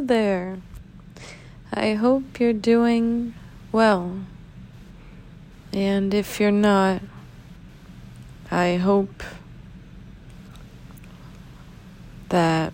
There. I hope you're doing well. And if you're not, I hope that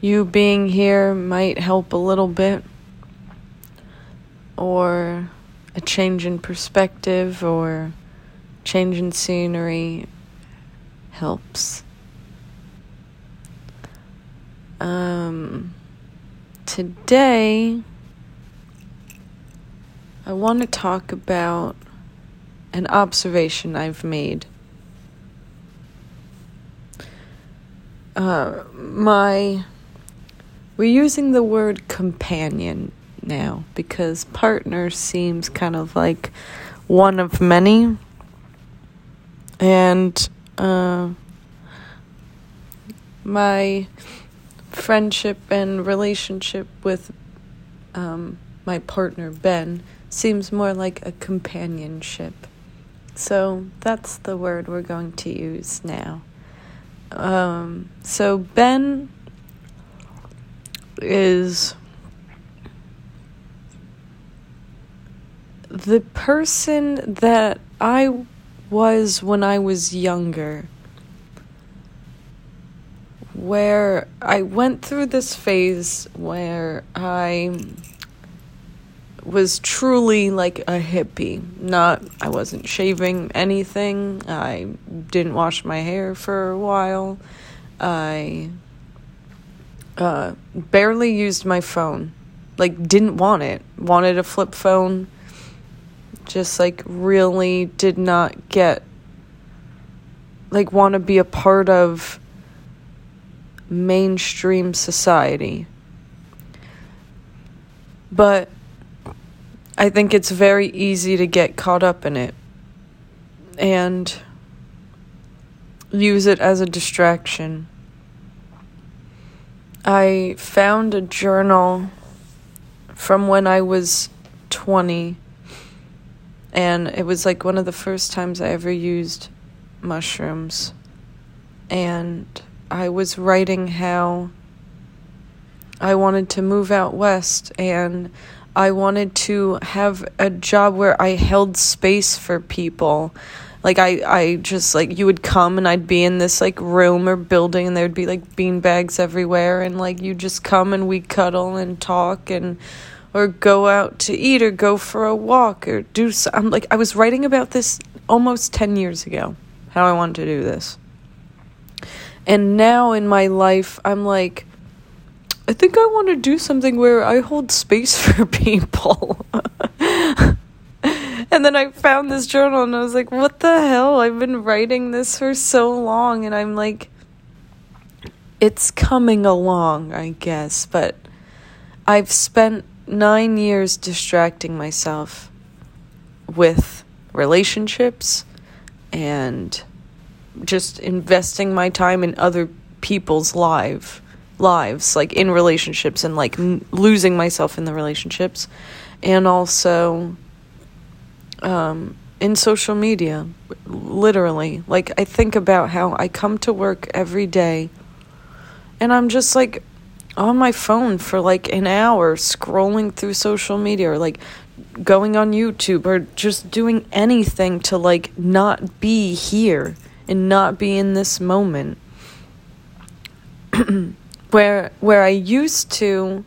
you being here might help a little bit, or a change in perspective, or change in scenery helps. Um, today, I want to talk about an observation I've made. Uh, my. We're using the word companion now because partner seems kind of like one of many. And uh, my friendship and relationship with um, my partner Ben seems more like a companionship. So that's the word we're going to use now. Um, so Ben is the person that I was when I was younger where I went through this phase where I was truly like a hippie. Not, I wasn't shaving anything. I didn't wash my hair for a while. I uh, barely used my phone. Like, didn't want it. Wanted a flip phone. Just like, really did not get, like, want to be a part of mainstream society. But I think it's very easy to get caught up in it and use it as a distraction. I found a journal from when I was 20, and it was like one of the first times I ever used mushrooms. And I was writing how I wanted to move out west and I wanted to have a job where I held space for people. Like I, I just like you would come and I'd be in this like room or building and there'd be like bean bags everywhere and like you just come and we cuddle and talk and or go out to eat or go for a walk or do so, I'm like I was writing about this almost 10 years ago how I wanted to do this. And now in my life, I'm like, I think I want to do something where I hold space for people. and then I found this journal and I was like, what the hell? I've been writing this for so long. And I'm like, it's coming along, I guess. But I've spent nine years distracting myself with relationships and just investing my time in other people's life lives like in relationships and like losing myself in the relationships. And also um, in social media literally. Like i think about how i come to work every day and i'm just like on my phone for like an hour scrolling through social media or like going on youtube or just doing anything to like not be here and not be in this moment. where where I used to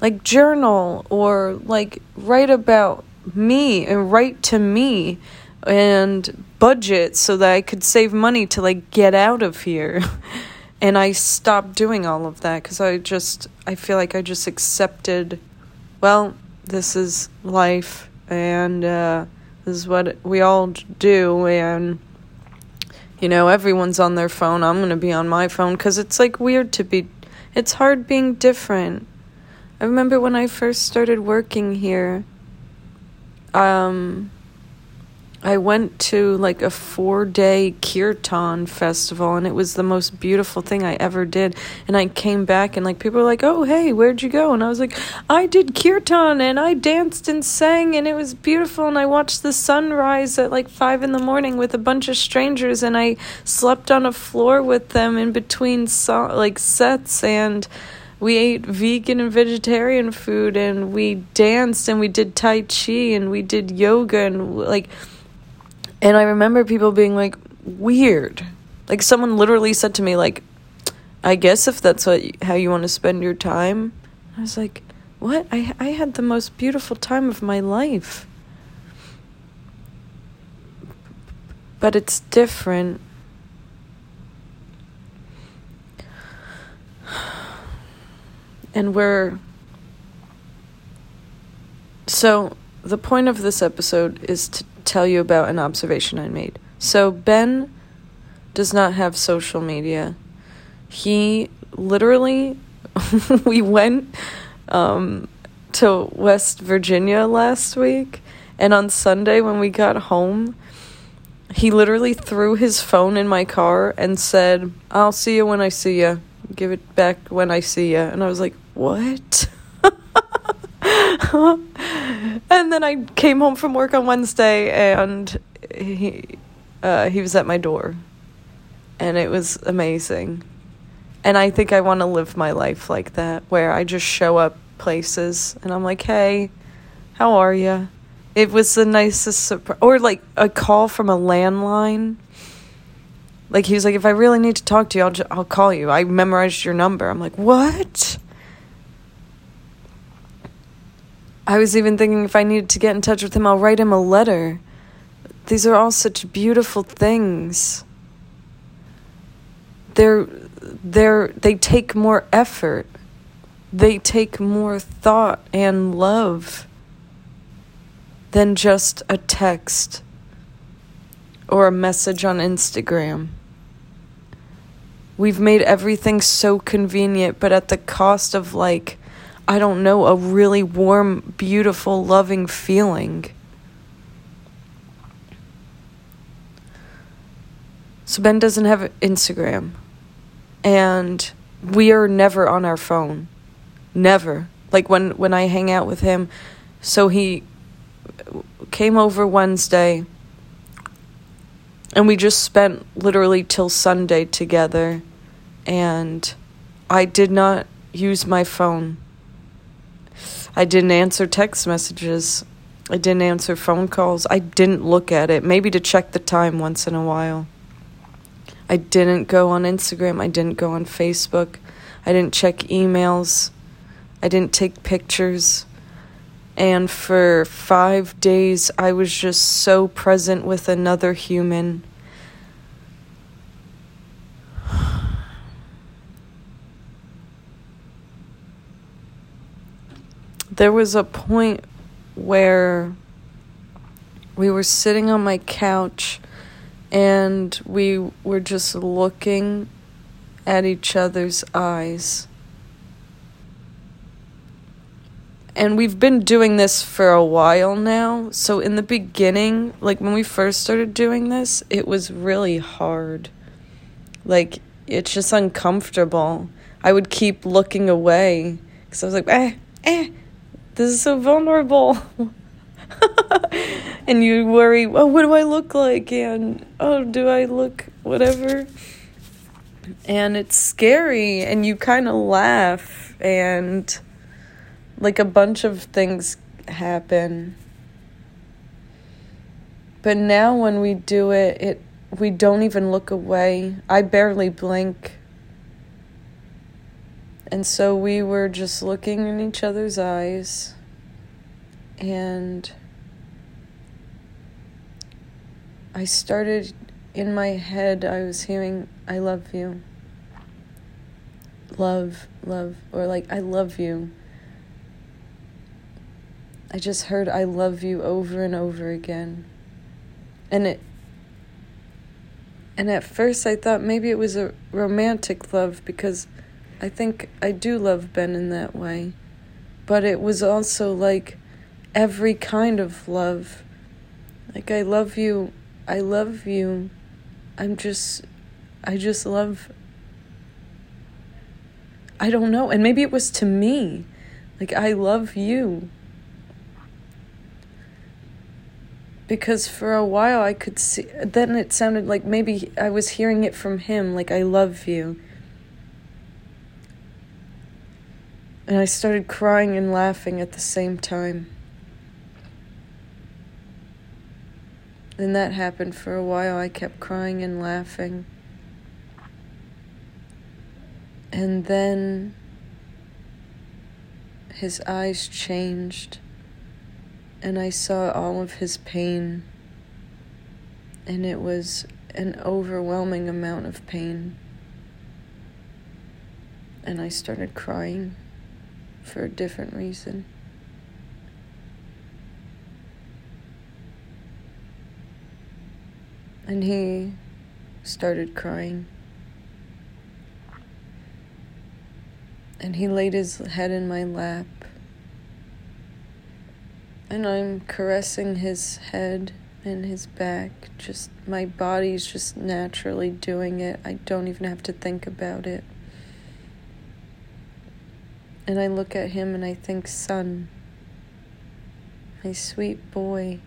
like journal or like write about me and write to me and budget so that I could save money to like get out of here. and I stopped doing all of that cuz I just I feel like I just accepted well, this is life and uh this is what we all do and you know, everyone's on their phone. I'm going to be on my phone because it's like weird to be, it's hard being different. I remember when I first started working here, um, I went to like a four day kirtan festival and it was the most beautiful thing I ever did. And I came back and like people were like, Oh, hey, where'd you go? And I was like, I did kirtan and I danced and sang and it was beautiful. And I watched the sunrise at like five in the morning with a bunch of strangers and I slept on a floor with them in between so- like sets and we ate vegan and vegetarian food and we danced and we did tai chi and we did yoga and like and I remember people being like weird. Like someone literally said to me like I guess if that's what how you want to spend your time. I was like, "What? I I had the most beautiful time of my life." But it's different and we're so the point of this episode is to tell you about an observation I made. So Ben does not have social media. He literally we went um, to West Virginia last week and on Sunday when we got home he literally threw his phone in my car and said, "I'll see you when I see you. Give it back when I see you." And I was like, what? and then I came home from work on Wednesday and he uh, he was at my door. And it was amazing. And I think I want to live my life like that where I just show up places and I'm like, "Hey, how are you?" It was the nicest surprise or like a call from a landline like he was like, if I really need to talk to you, I'll I'll call you. I memorized your number. I'm like, what? I was even thinking if I needed to get in touch with him, I'll write him a letter. These are all such beautiful things. They're they're they take more effort. They take more thought and love than just a text or a message on Instagram. We've made everything so convenient, but at the cost of, like, I don't know, a really warm, beautiful, loving feeling. So Ben doesn't have Instagram. And we are never on our phone. Never. Like when when I hang out with him, so he came over Wednesday and we just spent literally till Sunday together and I did not use my phone. I didn't answer text messages. I didn't answer phone calls. I didn't look at it, maybe to check the time once in a while. I didn't go on Instagram. I didn't go on Facebook. I didn't check emails. I didn't take pictures. And for five days, I was just so present with another human there was a point where we were sitting on my couch and we were just looking at each other's eyes. And we've been doing this for a while now. So, in the beginning, like when we first started doing this, it was really hard. Like, it's just uncomfortable. I would keep looking away because I was like, eh, eh, this is so vulnerable. and you worry, oh, what do I look like? And oh, do I look whatever? And it's scary, and you kind of laugh, and like a bunch of things happen. But now when we do it, it we don't even look away. I barely blink. And so we were just looking in each other's eyes and I started in my head, I was hearing, I love you. Love, love, or like, I love you. I just heard, I love you over and over again. And it, and at first I thought maybe it was a romantic love because I think I do love Ben in that way. But it was also like every kind of love. Like, I love you. I love you. I'm just, I just love. I don't know. And maybe it was to me. Like, I love you. Because for a while I could see, then it sounded like maybe I was hearing it from him, like, I love you. And I started crying and laughing at the same time. And that happened for a while. I kept crying and laughing. And then his eyes changed, and I saw all of his pain, and it was an overwhelming amount of pain. And I started crying for a different reason. And he started crying. And he laid his head in my lap. And I'm caressing his head and his back. Just my body's just naturally doing it. I don't even have to think about it. And I look at him and I think, son, my sweet boy.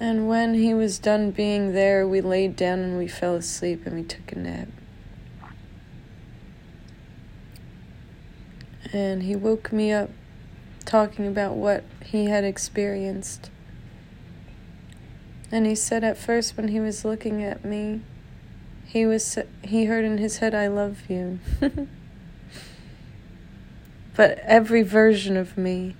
And when he was done being there, we laid down and we fell asleep and we took a nap. And he woke me up talking about what he had experienced. And he said at first when he was looking at me, he was he heard in his head I love you. but every version of me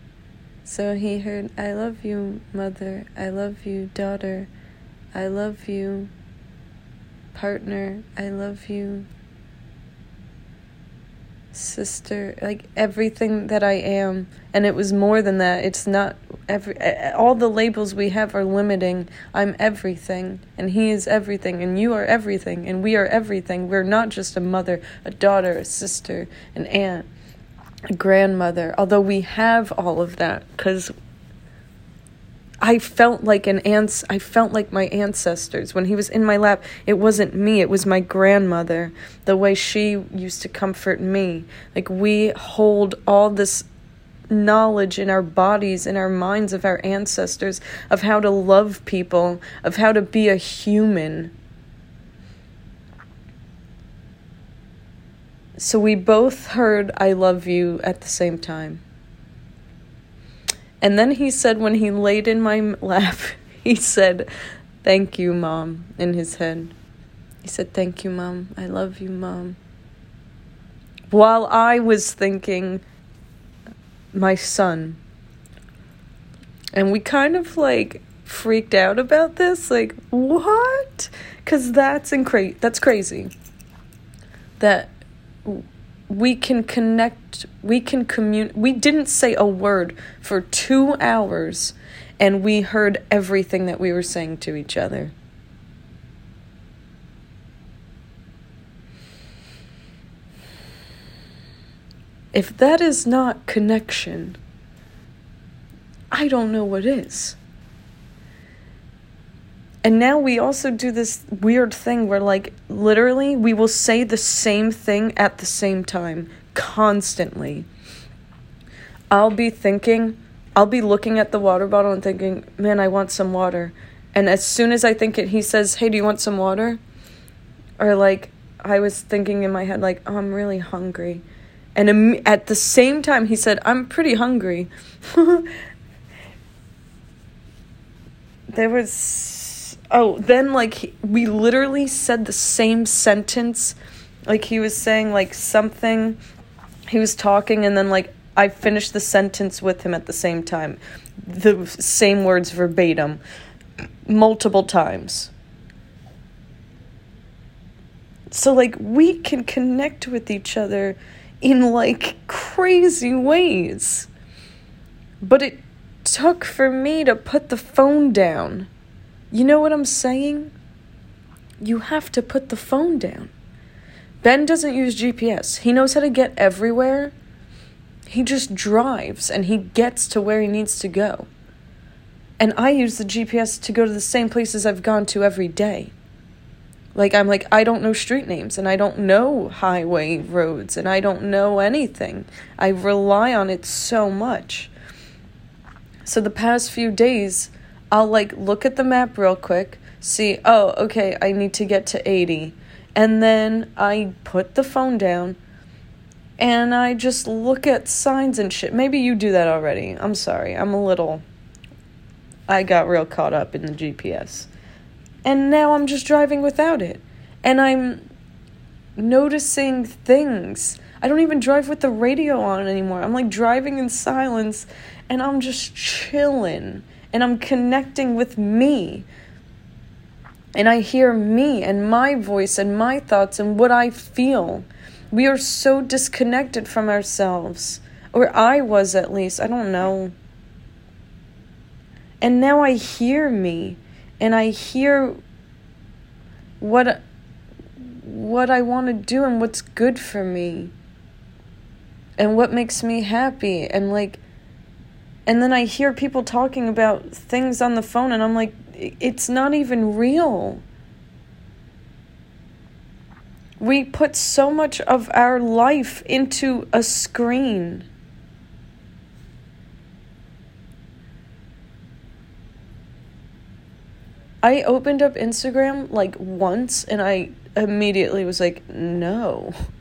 so he heard, I love you, mother. I love you, daughter. I love you, partner. I love you, sister. Like everything that I am. And it was more than that. It's not every. All the labels we have are limiting. I'm everything, and he is everything, and you are everything, and we are everything. We're not just a mother, a daughter, a sister, an aunt a grandmother, although we have all of that because I felt like an aunt. I felt like my ancestors when he was in my lap. It wasn't me. It was my grandmother. The way she used to comfort me. Like we hold all this knowledge in our bodies, in our minds of our ancestors, of how to love people, of how to be a human. So we both heard I love you at the same time. And then he said, when he laid in my lap, he said, Thank you, mom, in his head. He said, Thank you, mom. I love you, mom. While I was thinking, my son. And we kind of like freaked out about this. Like, what? Because that's, incra- that's crazy. That we can connect, we can communicate. We didn't say a word for two hours, and we heard everything that we were saying to each other. If that is not connection, I don't know what is. And now we also do this weird thing where, like, literally, we will say the same thing at the same time, constantly. I'll be thinking, I'll be looking at the water bottle and thinking, man, I want some water. And as soon as I think it, he says, hey, do you want some water? Or, like, I was thinking in my head, like, oh, I'm really hungry. And Im- at the same time, he said, I'm pretty hungry. there was oh, then like we literally said the same sentence. Like he was saying like something he was talking and then like I finished the sentence with him at the same time. The same words verbatim multiple times. So like we can connect with each other in like crazy ways. But it took for me to put the phone down. You know what I'm saying? You have to put the phone down. Ben doesn't use GPS. He knows how to get everywhere. He just drives and he gets to where he needs to go. And I use the GPS to go to the same places I've gone to every day. Like, I'm like, I don't know street names and I don't know highway roads and I don't know anything. I rely on it so much. So, the past few days, I'll like look at the map real quick, see, oh, okay, I need to get to 80. And then I put the phone down and I just look at signs and shit. Maybe you do that already. I'm sorry. I'm a little. I got real caught up in the GPS. And now I'm just driving without it. And I'm noticing things. I don't even drive with the radio on anymore. I'm like driving in silence and I'm just chilling and I'm connecting with me. And I hear me and my voice and my thoughts and what I feel. We are so disconnected from ourselves. Or I was at least. I don't know. And now I hear me and I hear what what I want to do and what's good for me and what makes me happy and like and then I hear people talking about things on the phone, and I'm like, it's not even real. We put so much of our life into a screen. I opened up Instagram like once and I immediately was like, no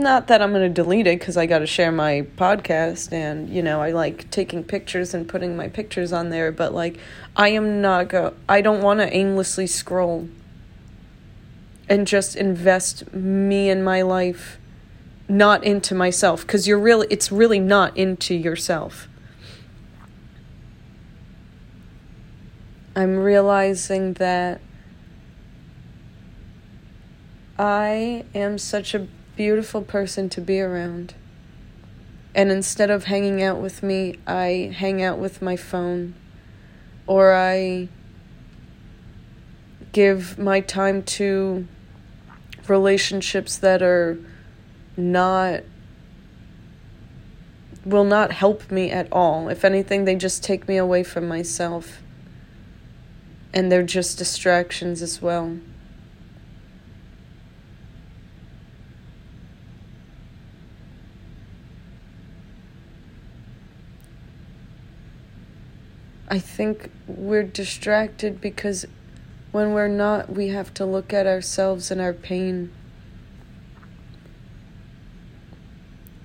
not that I'm going to delete it because I got to share my podcast and, you know, I like taking pictures and putting my pictures on there, but like, I am not go, I don't want to aimlessly scroll and just invest me and my life not into myself because you're really, it's really not into yourself. I'm realizing that I am such a beautiful person to be around. And instead of hanging out with me, I hang out with my phone or I give my time to relationships that are not will not help me at all. If anything, they just take me away from myself. And they're just distractions as well. I think we're distracted because when we're not, we have to look at ourselves and our pain.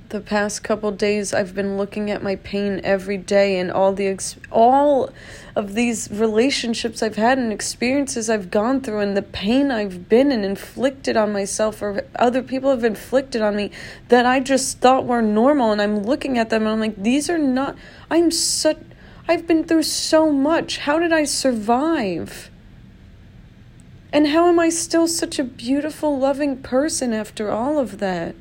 The past couple days, I've been looking at my pain every day and all the ex- all of these relationships I've had and experiences I've gone through and the pain I've been and inflicted on myself or other people have inflicted on me that I just thought were normal. And I'm looking at them and I'm like, these are not. I'm such I've been through so much. How did I survive? And how am I still such a beautiful, loving person after all of that?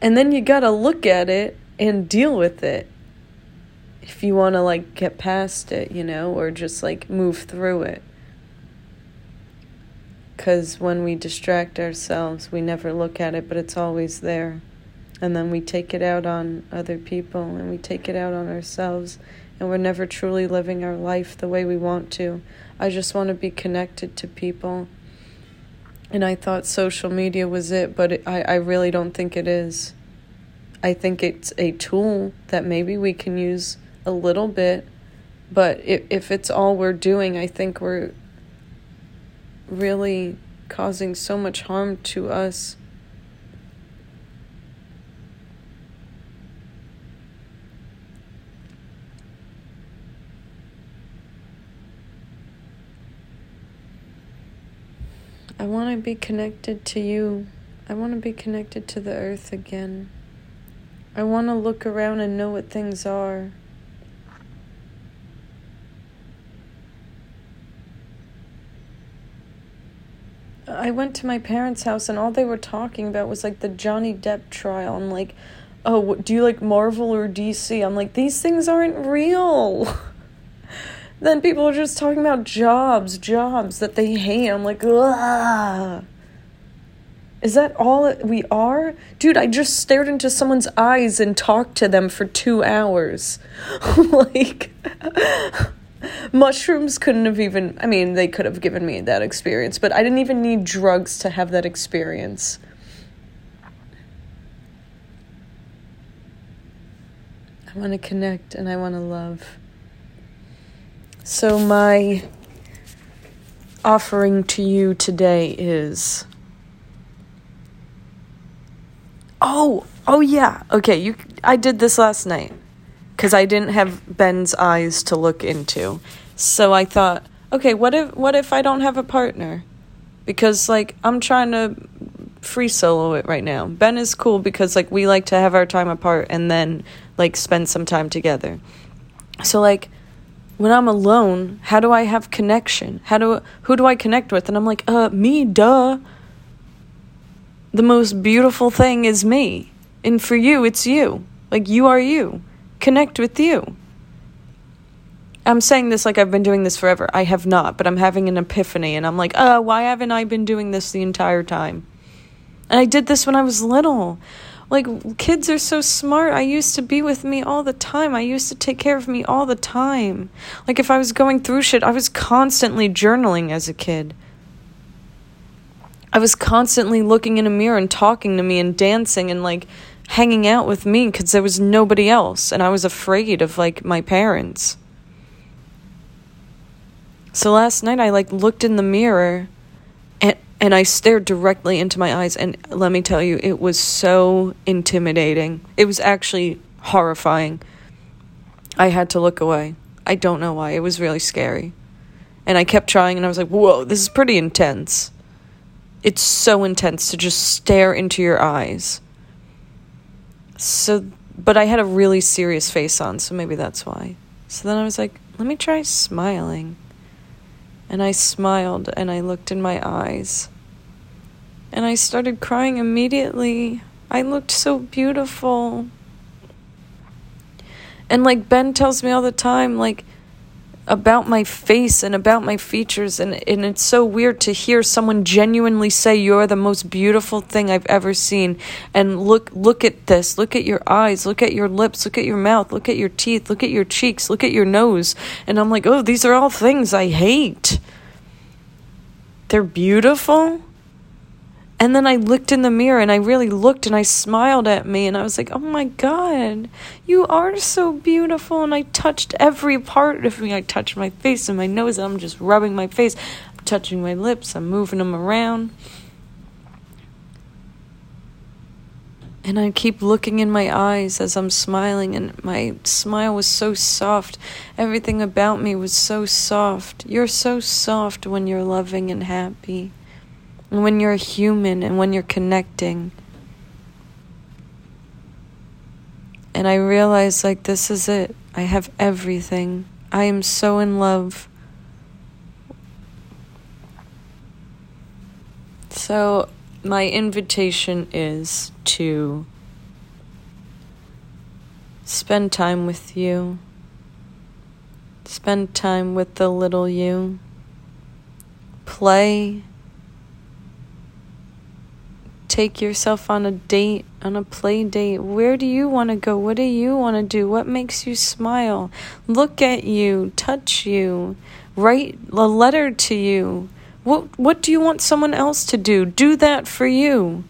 And then you gotta look at it and deal with it. If you wanna, like, get past it, you know, or just, like, move through it. Because when we distract ourselves, we never look at it, but it's always there and then we take it out on other people and we take it out on ourselves and we're never truly living our life the way we want to. I just want to be connected to people. And I thought social media was it, but it, I, I really don't think it is. I think it's a tool that maybe we can use a little bit, but if, if it's all we're doing, I think we're really causing so much harm to us I want to be connected to you. I want to be connected to the earth again. I want to look around and know what things are. I went to my parents' house and all they were talking about was like the Johnny Depp trial. I'm like, oh, do you like Marvel or DC? I'm like, these things aren't real. Then people are just talking about jobs, jobs that they hate. I'm like, ugh. Is that all we are? Dude, I just stared into someone's eyes and talked to them for two hours. like, mushrooms couldn't have even, I mean, they could have given me that experience, but I didn't even need drugs to have that experience. I want to connect and I want to love. So, my offering to you today is. Oh, oh yeah. Okay, you I did this last night cuz I didn't have Ben's eyes to look into. So I thought, okay, what if what if I don't have a partner? Because like I'm trying to free solo it right now. Ben is cool because like we like to have our time apart and then like spend some time together. So like when I'm alone, how do I have connection? How do who do I connect with? And I'm like, uh me, duh. The most beautiful thing is me. And for you, it's you. Like you are you. Connect with you. I'm saying this like I've been doing this forever. I have not, but I'm having an epiphany and I'm like, uh, why haven't I been doing this the entire time? And I did this when I was little. Like, kids are so smart. I used to be with me all the time. I used to take care of me all the time. Like, if I was going through shit, I was constantly journaling as a kid. I was constantly looking in a mirror and talking to me and dancing and like hanging out with me because there was nobody else and I was afraid of like my parents. So last night I like looked in the mirror and I stared directly into my eyes, and let me tell you, it was so intimidating. It was actually horrifying. I had to look away. I don't know why. It was really scary. And I kept trying, and I was like, whoa, this is pretty intense. It's so intense to just stare into your eyes. So, but I had a really serious face on, so maybe that's why. So then I was like, let me try smiling. And I smiled and I looked in my eyes and I started crying immediately. I looked so beautiful. And like Ben tells me all the time, like about my face and about my features and, and it's so weird to hear someone genuinely say you're the most beautiful thing I've ever seen. And look look at this. Look at your eyes. Look at your lips. Look at your mouth. Look at your teeth. Look at your cheeks. Look at your nose. And I'm like oh these are all things I hate. They're beautiful and then I looked in the mirror and I really looked and I smiled at me and I was like, oh my God, you are so beautiful. And I touched every part of me. I touched my face and my nose and I'm just rubbing my face. I'm touching my lips, I'm moving them around. And I keep looking in my eyes as I'm smiling, and my smile was so soft. Everything about me was so soft. You're so soft when you're loving and happy and when you're human and when you're connecting. And I realized, like, this is it. I have everything. I am so in love. So, my invitation is to spend time with you, spend time with the little you, play take yourself on a date, on a play date. Where do you want to go? What do you want to do? What makes you smile? Look at you, touch you, write a letter to you. What what do you want someone else to do? Do that for you.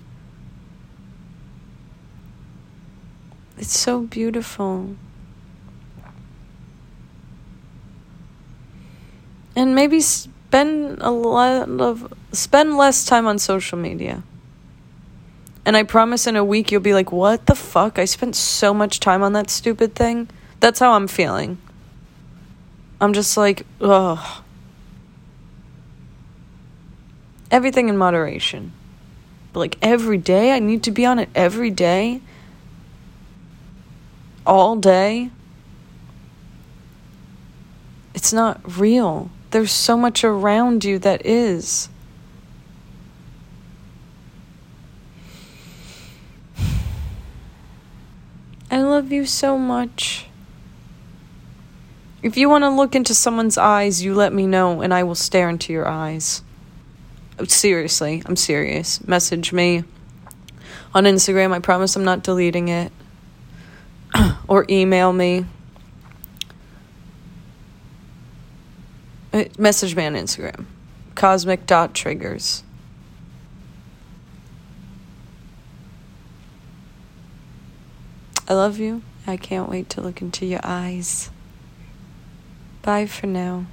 It's so beautiful. And maybe spend a lot of spend less time on social media. And I promise in a week you'll be like, what the fuck? I spent so much time on that stupid thing. That's how I'm feeling. I'm just like, ugh. Everything in moderation. But like every day, I need to be on it every day. All day. It's not real. There's so much around you that is. I love you so much. If you want to look into someone's eyes, you let me know and I will stare into your eyes. Seriously, I'm serious. Message me on Instagram. I promise I'm not deleting it. or email me. Uh, message me on Instagram. Cosmic.triggers. I love you, I can't wait to look into your eyes. Bye for now.